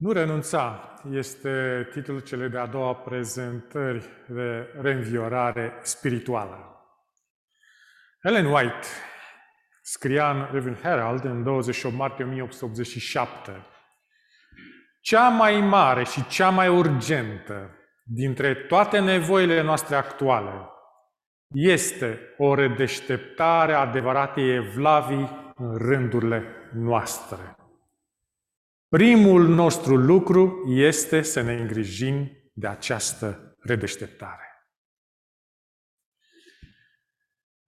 Nu renunța este titlul cele de-a doua prezentări de reînviorare spirituală. Ellen White scria în Revin Herald în 28 martie 1887 Cea mai mare și cea mai urgentă dintre toate nevoile noastre actuale este o redeșteptare adevăratei evlavii în rândurile noastre. Primul nostru lucru este să ne îngrijim de această redeșteptare.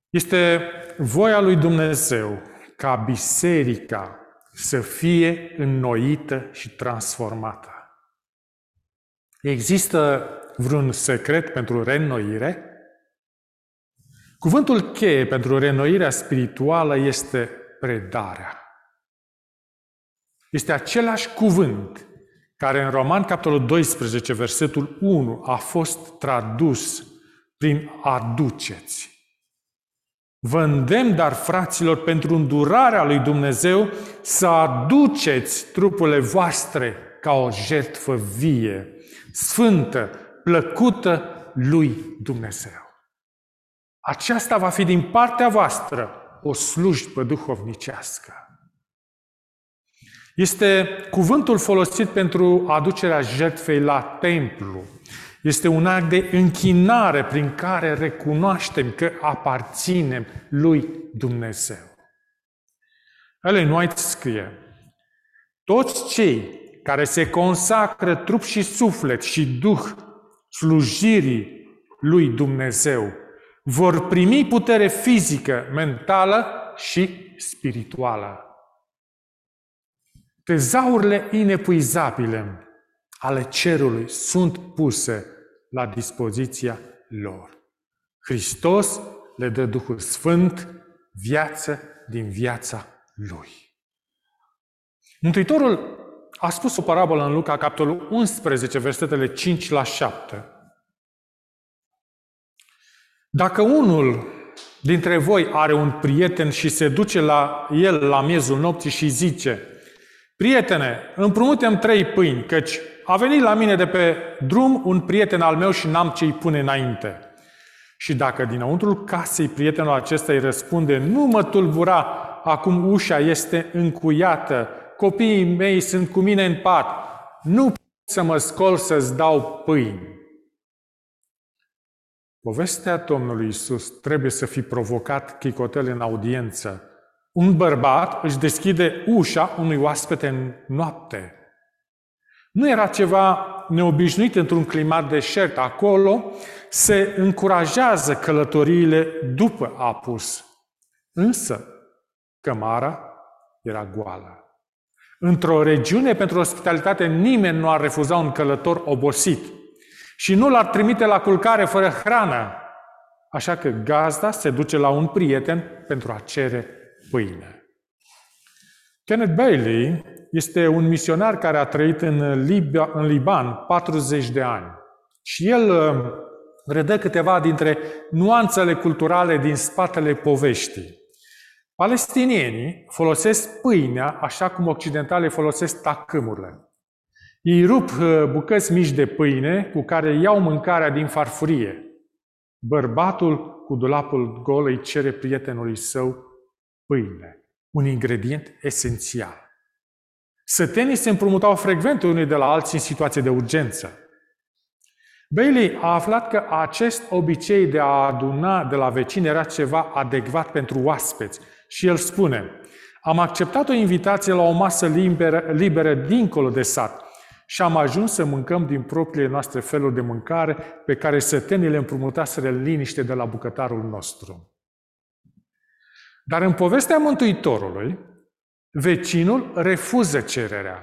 Este voia lui Dumnezeu ca biserica să fie înnoită și transformată. Există vreun secret pentru reînnoire? Cuvântul cheie pentru reînnoirea spirituală este predarea. Este același cuvânt care în Roman, capitolul 12, versetul 1, a fost tradus prin aduceți. Vă îndemn, dar, fraților, pentru îndurarea lui Dumnezeu, să aduceți trupurile voastre ca o jertfă vie, sfântă, plăcută lui Dumnezeu. Aceasta va fi din partea voastră o slujbă duhovnicească. Este cuvântul folosit pentru aducerea jertfei la templu. Este un act de închinare prin care recunoaștem că aparținem lui Dumnezeu. Ellen White scrie, toți cei care se consacră trup și suflet și duh slujirii lui Dumnezeu vor primi putere fizică, mentală și spirituală. Tezaurile inepuizabile ale cerului sunt puse la dispoziția lor. Hristos le dă Duhul Sfânt, viață din viața Lui. Mântuitorul a spus o parabolă în Luca, capitolul 11, versetele 5 la 7. Dacă unul dintre voi are un prieten și se duce la el la miezul nopții și zice, Prietene, împrumutem trei pâini, căci a venit la mine de pe drum un prieten al meu și n-am ce-i pune înainte. Și dacă dinăuntrul casei prietenul acesta îi răspunde, nu mă tulbura, acum ușa este încuiată, copiii mei sunt cu mine în pat, nu pot să mă scol să-ți dau pâini. Povestea Domnului Isus trebuie să fi provocat chicotel în audiență, un bărbat își deschide ușa unui oaspete în noapte. Nu era ceva neobișnuit într-un climat deșert. Acolo se încurajează călătoriile după apus. Însă, cămara era goală. Într-o regiune pentru ospitalitate nimeni nu ar refuza un călător obosit și nu l-ar trimite la culcare fără hrană. Așa că gazda se duce la un prieten pentru a cere pâine. Kenneth Bailey este un misionar care a trăit în, Libia, în Liban 40 de ani. Și el uh, redă câteva dintre nuanțele culturale din spatele poveștii. Palestinienii folosesc pâinea așa cum occidentalii folosesc tacâmurile. Ei rup uh, bucăți mici de pâine cu care iau mâncarea din farfurie. Bărbatul cu dulapul gol îi cere prietenului său pâine, un ingredient esențial. Sătenii se împrumutau frecvent unii de la alții în situație de urgență. Bailey a aflat că acest obicei de a aduna de la vecini era ceva adecvat pentru oaspeți și el spune Am acceptat o invitație la o masă liberă, liberă dincolo de sat și am ajuns să mâncăm din propriile noastre feluri de mâncare pe care sătenii le împrumutaseră liniște de la bucătarul nostru. Dar în povestea Mântuitorului, vecinul refuză cererea.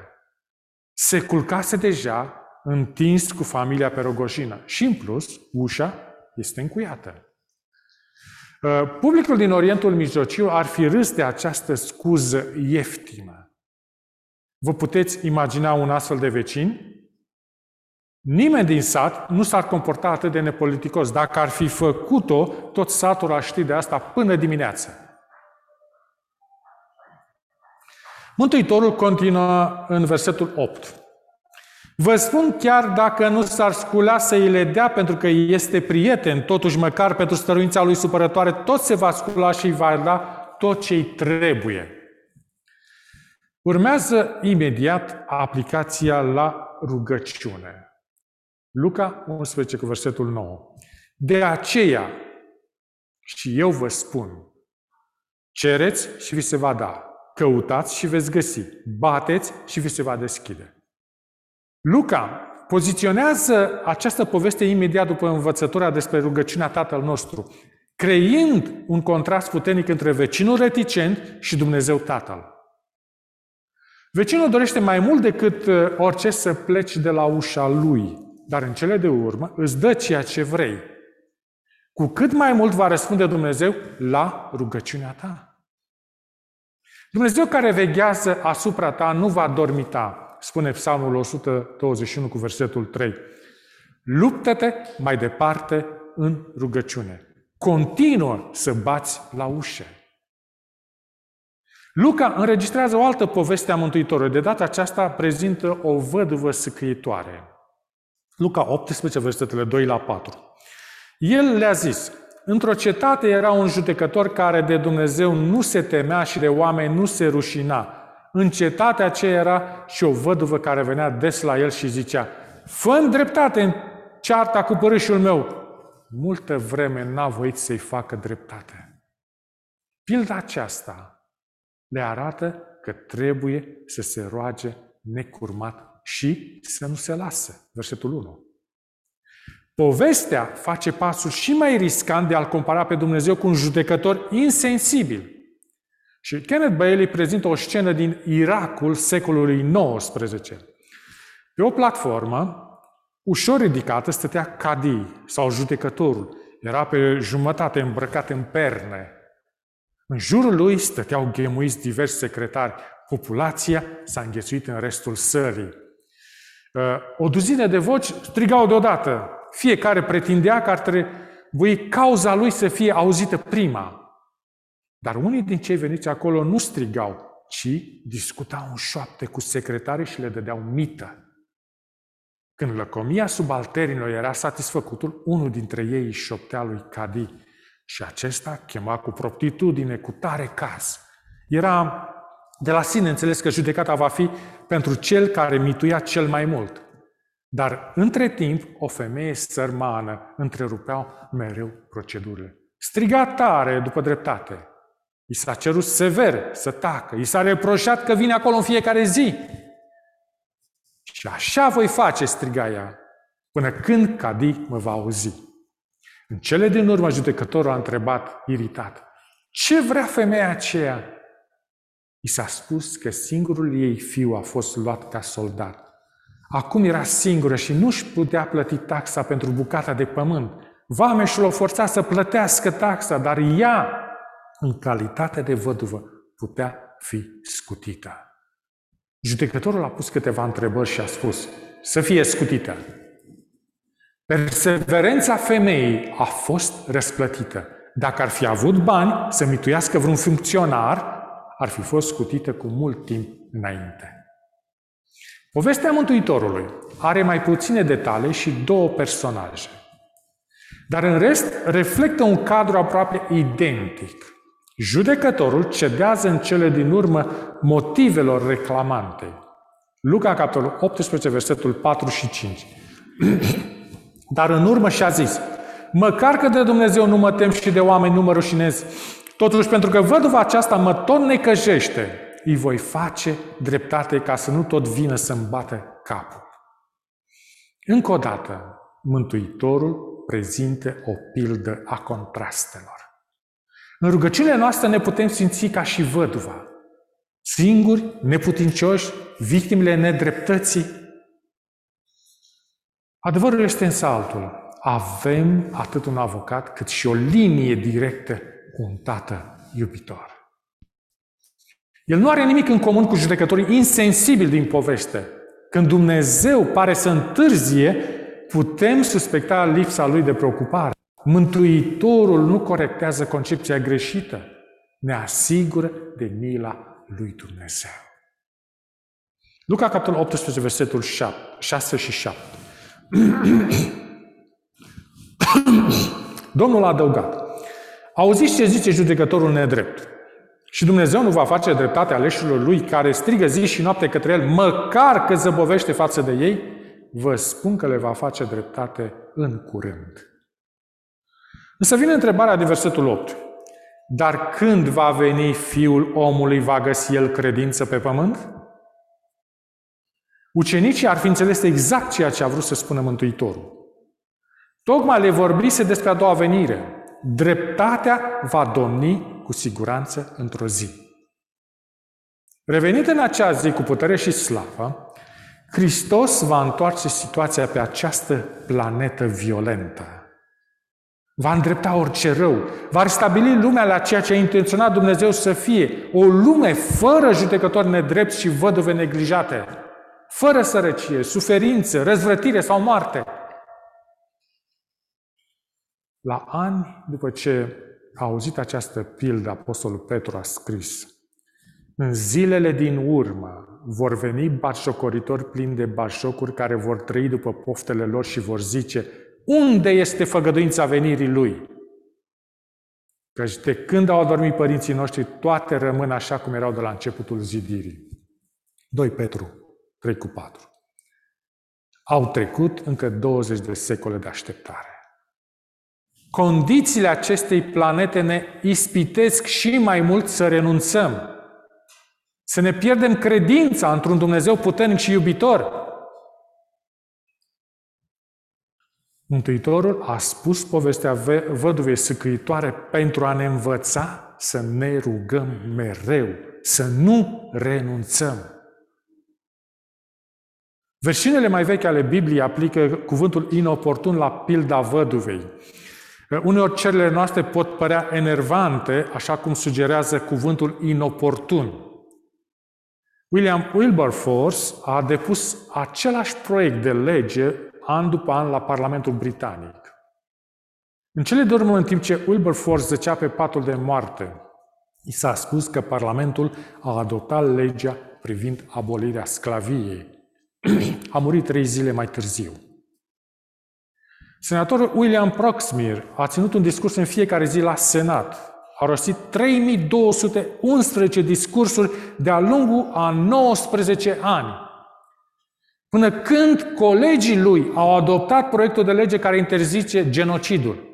Se culcase deja întins cu familia pe rogojină și, în plus, ușa este încuiată. Uh, publicul din Orientul Mijlociu ar fi râs de această scuză ieftină. Vă puteți imagina un astfel de vecin? Nimeni din sat nu s-ar comporta atât de nepoliticos. Dacă ar fi făcut-o, tot satul ar ști de asta până dimineață. Mântuitorul continuă în versetul 8. Vă spun chiar dacă nu s-ar scula să îi le dea pentru că este prieten, totuși măcar pentru stăruința lui supărătoare, tot se va scula și îi va da tot ce îi trebuie. Urmează imediat aplicația la rugăciune. Luca 11 cu versetul 9. De aceea, și eu vă spun, cereți și vi se va da, căutați și veți găsi, bateți și vi se va deschide. Luca poziționează această poveste imediat după învățătura despre rugăciunea Tatăl nostru, creind un contrast puternic între vecinul reticent și Dumnezeu Tatăl. Vecinul dorește mai mult decât uh, orice să pleci de la ușa lui, dar în cele de urmă îți dă ceea ce vrei. Cu cât mai mult va răspunde Dumnezeu la rugăciunea ta. Dumnezeu care veghează asupra ta nu va dormita, spune Psalmul 121 cu versetul 3. Luptă-te mai departe în rugăciune. Continuă să bați la ușă. Luca înregistrează o altă poveste a Mântuitorului. De data aceasta prezintă o văduvă săcăitoare. Luca 18, versetele 2 la 4. El le-a zis, într-o cetate era un judecător care de Dumnezeu nu se temea și de oameni nu se rușina. În cetatea aceea era și o văduvă care venea des la el și zicea, fă dreptate în cearta cu părâșul meu. Multă vreme n-a voit să-i facă dreptate. Pilda aceasta le arată că trebuie să se roage necurmat și să nu se lasă. Versetul 1. Povestea face pasul și mai riscant de a-L compara pe Dumnezeu cu un judecător insensibil. Și Kenneth Bailey prezintă o scenă din Irakul secolului XIX. Pe o platformă, ușor ridicată, stătea Cadi sau judecătorul. Era pe jumătate îmbrăcat în perne. În jurul lui stăteau ghemuiți diversi secretari. Populația s-a înghesuit în restul sării. Uh, o duzină de voci strigau deodată. Fiecare pretindea că ar trebui cauza lui să fie auzită prima. Dar unii din cei veniți acolo nu strigau, ci discutau în șoapte cu secretarii și le dădeau mită. Când lăcomia subalterinilor era satisfăcutul, unul dintre ei își șoptea lui Cadi și acesta chema cu proptitudine, cu tare caz. Era de la sine înțeles că judecata va fi pentru cel care mituia cel mai mult. Dar între timp, o femeie sărmană întrerupeau mereu procedurile. Striga tare după dreptate. I s-a cerut sever să tacă. I s-a reproșat că vine acolo în fiecare zi. Și așa voi face, striga ea, până când Cadi mă va auzi. În cele din urmă, judecătorul a întrebat, iritat, ce vrea femeia aceea? I s-a spus că singurul ei fiu a fost luat ca soldat. Acum era singură și nu-și putea plăti taxa pentru bucata de pământ. Vameșul o forța să plătească taxa, dar ea în calitate de văduvă, putea fi scutită. Judecătorul a pus câteva întrebări și a spus să fie scutită. Perseverența femeii a fost răsplătită. Dacă ar fi avut bani să mituiască vreun funcționar, ar fi fost scutită cu mult timp înainte. Povestea Mântuitorului are mai puține detalii și două personaje. Dar în rest reflectă un cadru aproape identic. Judecătorul cedează în cele din urmă motivelor reclamante. Luca, capitolul 18, versetul 4 și 5. Dar în urmă și-a zis, măcar că de Dumnezeu nu mă tem și de oameni nu mă rușinez, totuși pentru că văduva aceasta mă tot necăjește, îi voi face dreptate ca să nu tot vină să-mi bată capul. Încă o dată, Mântuitorul prezintă o pildă a contrastelor. În rugăciunile noastre ne putem simți ca și văduva, singuri, neputincioși, victimele nedreptății. Adevărul este însă altul. Avem atât un avocat cât și o linie directă cu un tată iubitor. El nu are nimic în comun cu judecătorii insensibili din poveste. Când Dumnezeu pare să întârzie, putem suspecta lipsa lui de preocupare. Mântuitorul nu corectează concepția greșită, ne asigură de mila lui Dumnezeu. Luca, capitolul 18, versetul 7, 6 și 7. Domnul a adăugat, auziți ce zice judecătorul nedrept. Și Dumnezeu nu va face dreptate aleșilor lui care strigă zi și noapte către el, măcar că zăbovește față de ei, vă spun că le va face dreptate în curând. Însă vine întrebarea din versetul 8. Dar când va veni Fiul omului, va găsi el credință pe pământ? Ucenicii ar fi înțeles exact ceea ce a vrut să spună Mântuitorul. Tocmai le vorbise despre a doua venire. Dreptatea va domni cu siguranță într-o zi. Revenit în acea zi cu putere și slavă, Hristos va întoarce situația pe această planetă violentă. Va îndrepta orice rău, va restabili lumea la ceea ce a intenționat Dumnezeu să fie, o lume fără judecători nedrepți și văduve neglijate, fără sărăcie, suferință, răzvrătire sau moarte. La ani după ce a auzit această pildă, Apostolul Petru a scris, în zilele din urmă vor veni batjocoritori plini de batjocuri care vor trăi după poftele lor și vor zice, unde este făgăduința venirii lui? Căci de când au adormit părinții noștri, toate rămân așa cum erau de la începutul zidirii. 2 Petru 3 cu 4. Au trecut încă 20 de secole de așteptare. Condițiile acestei planete ne ispitesc și mai mult să renunțăm. Să ne pierdem credința într-un Dumnezeu puternic și iubitor. Mântuitorul a spus povestea văduvei săcăitoare pentru a ne învăța să ne rugăm mereu, să nu renunțăm. Versiunile mai vechi ale Bibliei aplică cuvântul inoportun la pilda văduvei. Uneori cererile noastre pot părea enervante, așa cum sugerează cuvântul inoportun. William Wilberforce a depus același proiect de lege an după an la Parlamentul Britanic. În cele de urmă, în timp ce Wilberforce zăcea pe patul de moarte, i s-a spus că Parlamentul a adoptat legea privind abolirea sclaviei. a murit trei zile mai târziu. Senatorul William Proxmire a ținut un discurs în fiecare zi la Senat. A rostit 3211 discursuri de-a lungul a 19 ani. Până când colegii lui au adoptat proiectul de lege care interzice genocidul.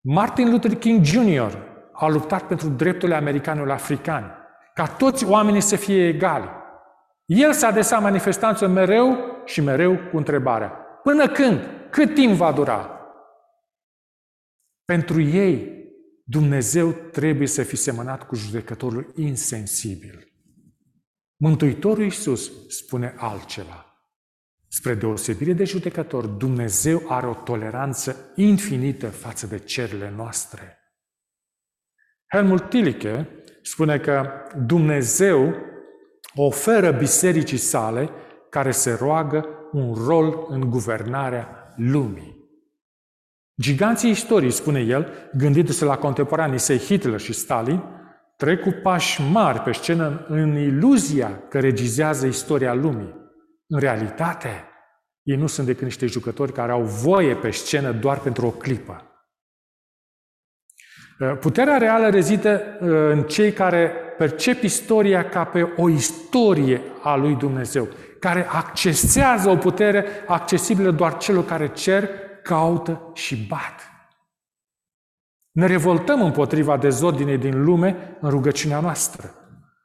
Martin Luther King Jr. a luptat pentru drepturile americanilor africani, ca toți oamenii să fie egali. El s-a adresat manifestanților mereu și mereu cu întrebarea. Până când? Cât timp va dura? Pentru ei, Dumnezeu trebuie să fi semănat cu judecătorul insensibil. Mântuitorul Iisus spune altceva. Spre deosebire de judecător, Dumnezeu are o toleranță infinită față de cerile noastre. Helmut Tilike spune că Dumnezeu oferă bisericii sale care se roagă un rol în guvernarea lumii. Giganții istoriei, spune el, gândindu-se la contemporanii săi Hitler și Stalin, trec cu pași mari pe scenă în iluzia că regizează istoria lumii. În realitate, ei nu sunt decât niște jucători care au voie pe scenă doar pentru o clipă. Puterea reală rezidă uh, în cei care percep istoria ca pe o istorie a lui Dumnezeu, care accesează o putere accesibilă doar celor care cer, caută și bat. Ne revoltăm împotriva dezordinei din lume în rugăciunea noastră.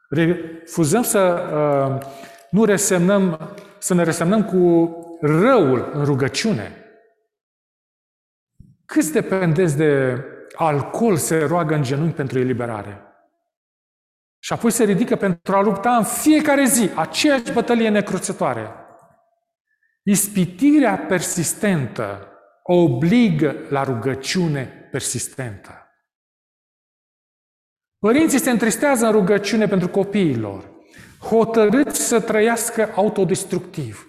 Refuzăm să uh, nu resemnăm, să ne resemnăm cu răul în rugăciune. Câți dependenți de alcool se roagă în genunchi pentru eliberare? Și apoi se ridică pentru a lupta în fiecare zi aceeași bătălie necruțătoare. Ispitirea persistentă obligă la rugăciune persistentă. Părinții se întristează în rugăciune pentru copiilor, hotărâți să trăiască autodestructiv.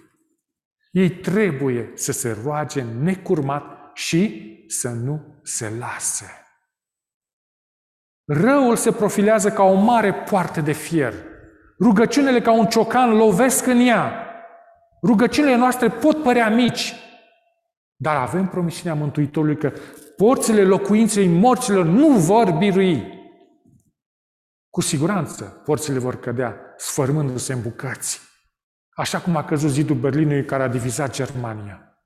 Ei trebuie să se roage necurmat și să nu se lase. Răul se profilează ca o mare poartă de fier. Rugăciunile ca un ciocan lovesc în ea. Rugăciunile noastre pot părea mici, dar avem promisiunea Mântuitorului că porțile locuinței morților nu vor birui. Cu siguranță, porțile vor cădea, sfărmându-se în bucăți, așa cum a căzut zidul Berlinului care a divizat Germania.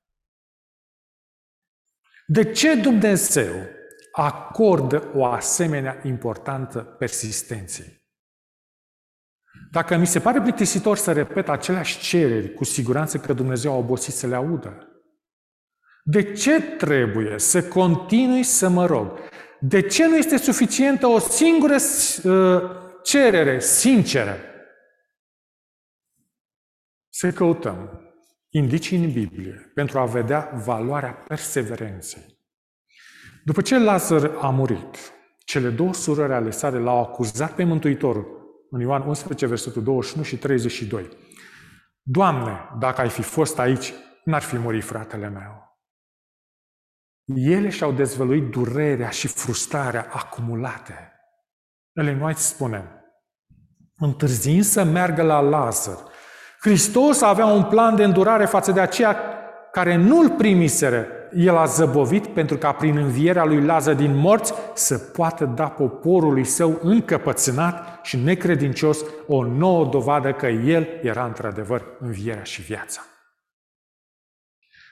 De ce Dumnezeu acordă o asemenea importantă persistenței? Dacă mi se pare plictisitor să repet aceleași cereri, cu siguranță că Dumnezeu a obosit să le audă. De ce trebuie să continui să mă rog? De ce nu este suficientă o singură uh, cerere sinceră? Să căutăm indicii în Biblie pentru a vedea valoarea perseverenței. După ce Lazar a murit, cele două surori ale sale l-au acuzat pe Mântuitorul în Ioan 11, versetul 21 și 32. Doamne, dacă ai fi fost aici, n-ar fi murit fratele meu. Ele și-au dezvăluit durerea și frustrarea acumulate. Ellen White spune, întârziind să meargă la Lazar, Hristos avea un plan de îndurare față de aceia care nu-l primiseră. El a zăbovit pentru ca prin învierea lui Lazar din morți să poată da poporului său încăpățânat și necredincios o nouă dovadă că el era într-adevăr învierea și viața.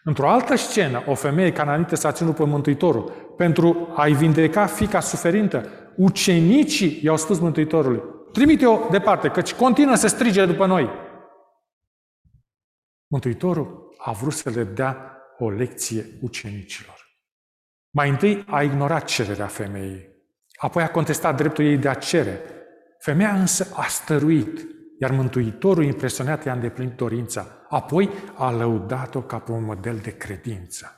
Într-o altă scenă, o femeie cananită s-a ținut pe Mântuitorul pentru a-i vindeca fica suferintă. Ucenicii i-au spus Mântuitorului, trimite-o departe, căci continuă să strige după noi. Mântuitorul a vrut să le dea o lecție ucenicilor. Mai întâi a ignorat cererea femeii, apoi a contestat dreptul ei de a cere. Femeia însă a stăruit, iar Mântuitorul, impresionat, i-a îndeplinit dorința. Apoi a lăudat-o ca pe un model de credință.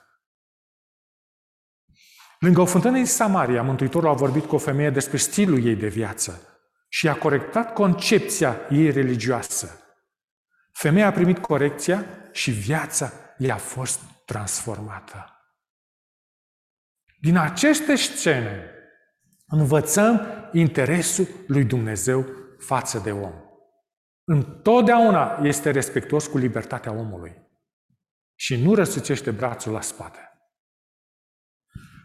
Lângă o fântână din Samaria, Mântuitorul a vorbit cu o femeie despre stilul ei de viață și a corectat concepția ei religioasă. Femeia a primit corecția și viața i-a fost transformată. Din aceste scene învățăm interesul lui Dumnezeu față de om. Întotdeauna este respectuos cu libertatea omului și nu răsucește brațul la spate.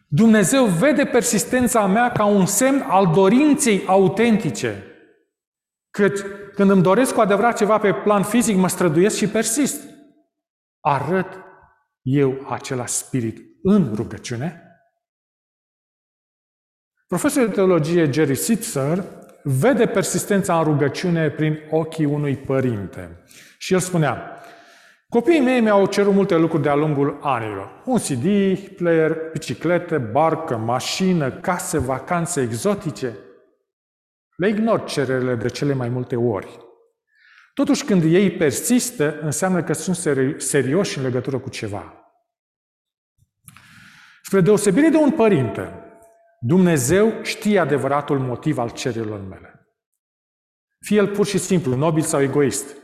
Dumnezeu vede persistența mea ca un semn al dorinței autentice. Căci când îmi doresc cu adevărat ceva pe plan fizic, mă străduiesc și persist. Arăt eu același spirit în rugăciune? Profesorul de teologie Jerry Sitzer vede persistența în rugăciune prin ochii unui părinte. Și el spunea, Copiii mei mi-au cerut multe lucruri de-a lungul anilor. Un CD, player, biciclete, barcă, mașină, case, vacanțe exotice. Le ignor cererile de cele mai multe ori. Totuși, când ei persistă, înseamnă că sunt serioși în legătură cu ceva. Spre deosebire de un părinte, Dumnezeu știe adevăratul motiv al cererilor mele. Fie el pur și simplu nobil sau egoist.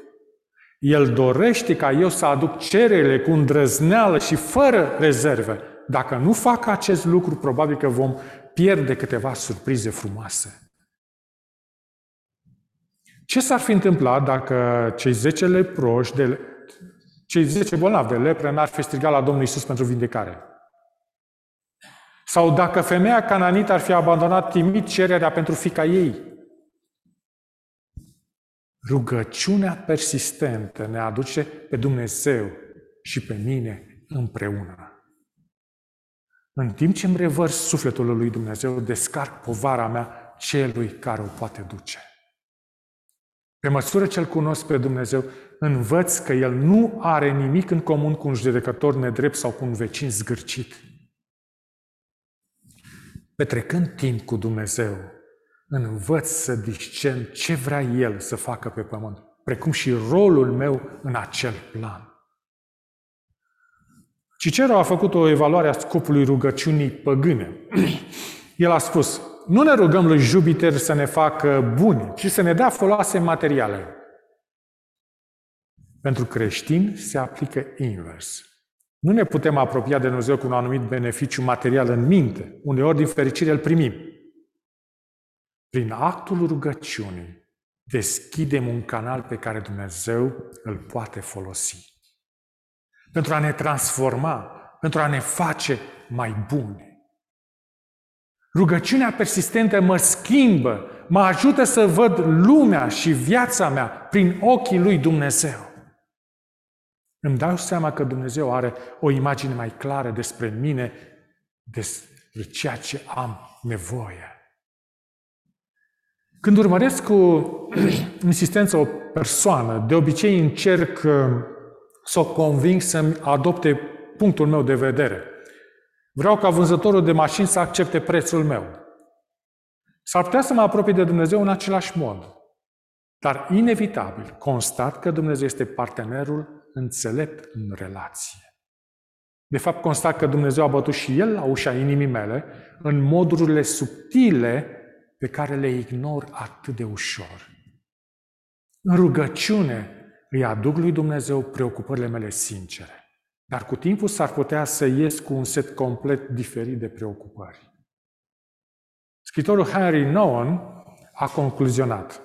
El dorește ca eu să aduc cererile cu îndrăzneală și fără rezerve. Dacă nu fac acest lucru, probabil că vom pierde câteva surprize frumoase. Ce s-ar fi întâmplat dacă cei 10 leproși, de, cei 10 bolnavi de lepră n-ar fi strigat la Domnul Isus pentru vindecare? Sau dacă femeia cananită ar fi abandonat timid cererea pentru fica ei? Rugăciunea persistentă ne aduce pe Dumnezeu și pe mine împreună. În timp ce îmi revărs sufletul lui Dumnezeu, descarc povara mea celui care o poate duce. Pe măsură ce îl cunosc pe Dumnezeu, învăț că El nu are nimic în comun cu un judecător nedrept sau cu un vecin zgârcit. Petrecând timp cu Dumnezeu, învăț să discern ce vrea El să facă pe pământ, precum și rolul meu în acel plan. Cicero a făcut o evaluare a scopului rugăciunii păgâne. El a spus, nu ne rugăm lui Jupiter să ne facă buni, ci să ne dea foloase materiale. Pentru creștini se aplică invers. Nu ne putem apropia de Dumnezeu cu un anumit beneficiu material în minte. Uneori, din fericire, îl primim. Prin actul rugăciunii, deschidem un canal pe care Dumnezeu îl poate folosi. Pentru a ne transforma, pentru a ne face mai buni. Rugăciunea persistentă mă schimbă, mă ajută să văd lumea și viața mea prin ochii lui Dumnezeu. Îmi dau seama că Dumnezeu are o imagine mai clară despre mine, despre ceea ce am nevoie. Când urmăresc cu insistență o persoană, de obicei încerc uh, să o conving să-mi adopte punctul meu de vedere. Vreau ca vânzătorul de mașini să accepte prețul meu. S-ar putea să mă apropie de Dumnezeu în același mod. Dar inevitabil constat că Dumnezeu este partenerul înțelept în relație. De fapt, constat că Dumnezeu a bătut și El la ușa inimii mele în modurile subtile pe care le ignor atât de ușor. În rugăciune îi aduc lui Dumnezeu preocupările mele sincere. Dar cu timpul s-ar putea să ies cu un set complet diferit de preocupări. Scritorul Henry Nouwen a concluzionat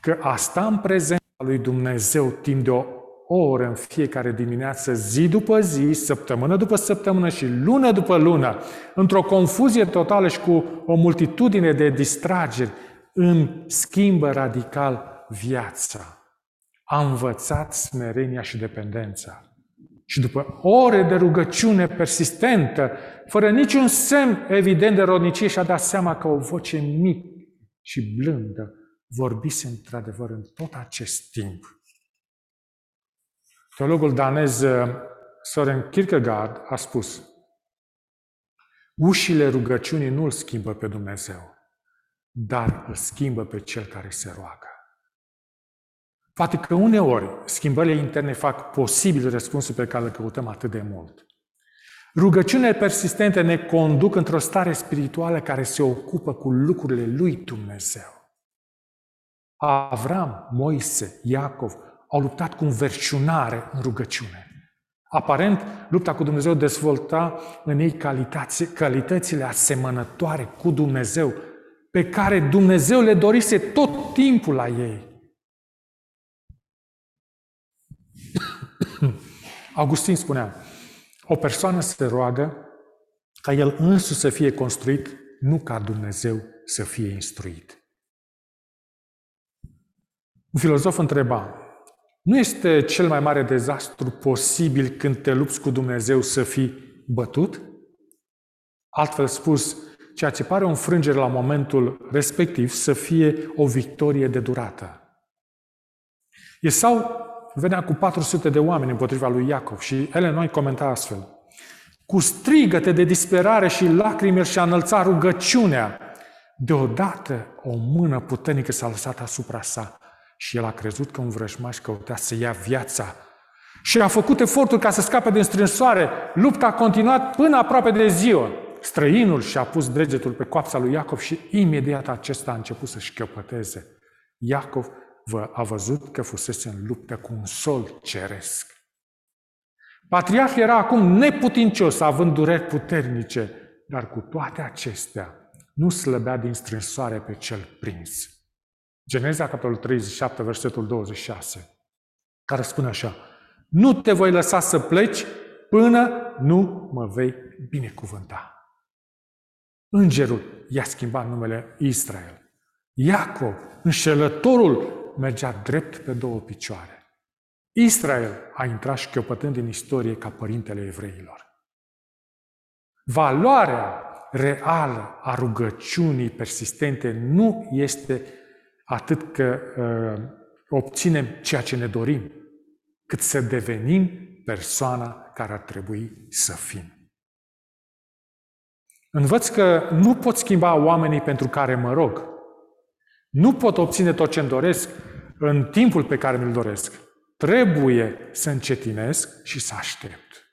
că a sta în prezența lui Dumnezeu timp de o oră în fiecare dimineață, zi după zi, săptămână după săptămână și lună după lună, într-o confuzie totală și cu o multitudine de distrageri, îmi schimbă radical viața. A învățat smerenia și dependența. Și după ore de rugăciune persistentă, fără niciun semn evident de rodnicie, și-a dat seama că o voce mică și blândă vorbise într-adevăr în tot acest timp. Teologul danez uh, Soren Kierkegaard a spus Ușile rugăciunii nu îl schimbă pe Dumnezeu, dar îl schimbă pe cel care se roagă. Poate că uneori schimbările interne fac posibil răspunsul pe care îl căutăm atât de mult. Rugăciunile persistente ne conduc într-o stare spirituală care se ocupă cu lucrurile lui Dumnezeu. Avram, Moise, Iacov au luptat cu înverșunare în rugăciune. Aparent, lupta cu Dumnezeu dezvolta în ei calități, calitățile asemănătoare cu Dumnezeu, pe care Dumnezeu le dorise tot timpul la ei. Augustin spunea, o persoană se roagă ca el însuși să fie construit, nu ca Dumnezeu să fie instruit. Un filozof întreba, nu este cel mai mare dezastru posibil când te lupți cu Dumnezeu să fii bătut? Altfel spus, ceea ce pare o înfrângere la momentul respectiv să fie o victorie de durată. Esau venea cu 400 de oameni împotriva lui Iacov și ele noi comenta astfel. Cu strigăte de disperare și lacrimi și-a înălțat rugăciunea. Deodată o mână puternică s-a lăsat asupra sa și el a crezut că un vrăjmaș căuta să ia viața și a făcut efortul ca să scape din strânsoare. Lupta a continuat până aproape de ziua. Străinul și-a pus degetul pe coapsa lui Iacov și imediat acesta a început să-și chiopăteze. Iacov a văzut că fusese în luptă cu un sol ceresc. Patriarh era acum neputincios, având dureri puternice, dar cu toate acestea nu slăbea din strânsoare pe cel prins. Geneza, capitolul 37, versetul 26, care spune așa, Nu te voi lăsa să pleci până nu mă vei binecuvânta. Îngerul i-a schimbat numele Israel. Iacov, înșelătorul, mergea drept pe două picioare. Israel a intrat șchiopătând în istorie ca părintele evreilor. Valoarea reală a rugăciunii persistente nu este atât că uh, obținem ceea ce ne dorim, cât să devenim persoana care ar trebui să fim. Învăț că nu pot schimba oamenii pentru care mă rog. Nu pot obține tot ce îmi doresc în timpul pe care mi-l doresc. Trebuie să încetinesc și să aștept.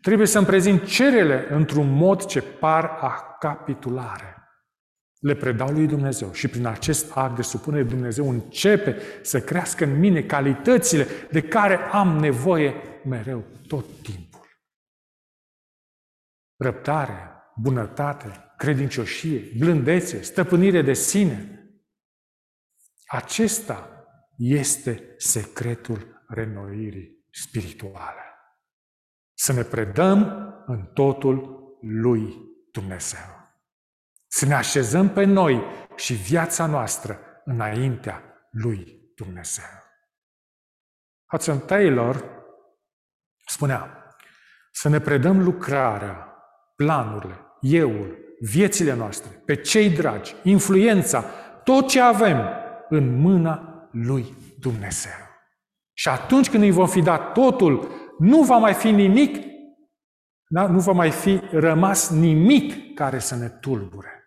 Trebuie să-mi prezint cerele într-un mod ce par a capitulare le predau lui Dumnezeu și prin acest act de supunere Dumnezeu începe să crească în mine calitățile de care am nevoie mereu, tot timpul. Răbdare, bunătate, credincioșie, blândețe, stăpânire de sine. Acesta este secretul renoirii spirituale. Să ne predăm în totul lui Dumnezeu. Să ne așezăm pe noi și viața noastră înaintea lui Dumnezeu. Hudson Taylor spunea să ne predăm lucrarea, planurile, euul, viețile noastre, pe cei dragi, influența, tot ce avem în mâna lui Dumnezeu. Și atunci când îi vom fi dat totul, nu va mai fi nimic, da? nu va mai fi rămas nimic care să ne tulbure.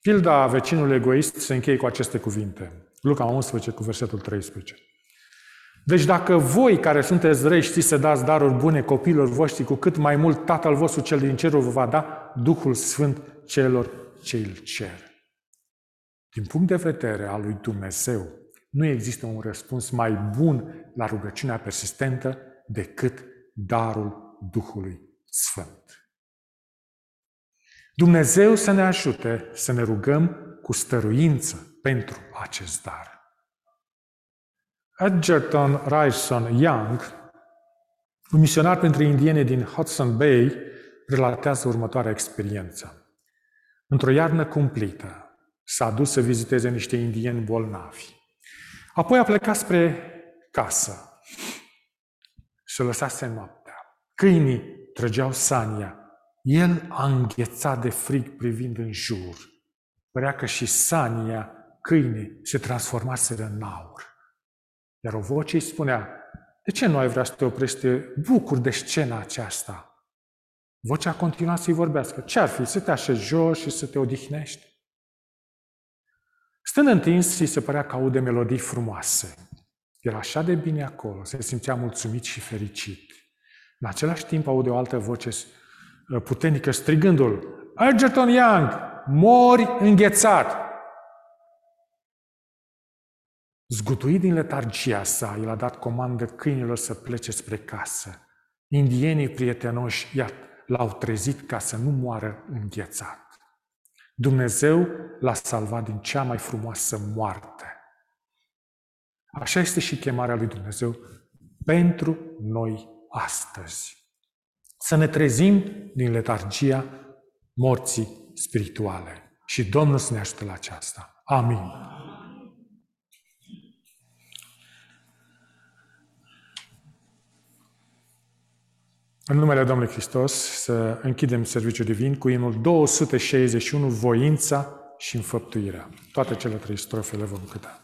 Pilda vecinului egoist se încheie cu aceste cuvinte. Luca 11 cu versetul 13. Deci dacă voi care sunteți răi știți să dați daruri bune copiilor voștri, cu cât mai mult Tatăl vostru cel din cerul vă va da Duhul Sfânt celor ce îl cer. Din punct de vedere al lui Dumnezeu, nu există un răspuns mai bun la rugăciunea persistentă decât darul Duhului Sfânt. Dumnezeu să ne ajute să ne rugăm cu stăruință pentru acest dar. Edgerton Ryerson Young, un misionar pentru indieni din Hudson Bay, relatează următoarea experiență. Într-o iarnă cumplită, s-a dus să viziteze niște indieni bolnavi. Apoi a plecat spre casă și lăsase noaptea. Câinii trăgeau sania. El a înghețat de frig privind în jur. Părea că și sania, câinii, se transformase în aur. Iar o voce îi spunea, de ce nu ai vrea să te oprești, te bucuri de scena aceasta? Vocea continua să-i vorbească. Ce ar fi? Să te așezi jos și să te odihnești? Stând întins, îi se părea că aude melodii frumoase. Era așa de bine acolo, se simțea mulțumit și fericit. În același timp aude o altă voce uh, puternică strigându-l, Edgerton Young, mori înghețat! Zgutuit din letargia sa, el a dat comandă câinilor să plece spre casă. Indienii prietenoși l-au trezit ca să nu moară înghețat. Dumnezeu l-a salvat din cea mai frumoasă moarte. Așa este și chemarea lui Dumnezeu pentru noi astăzi. Să ne trezim din letargia morții spirituale. Și Domnul să ne ajute la aceasta. Amin. În numele Domnului Hristos să închidem serviciul divin cu imnul 261, voința și înfăptuirea. Toate cele trei strofe le vom cânta.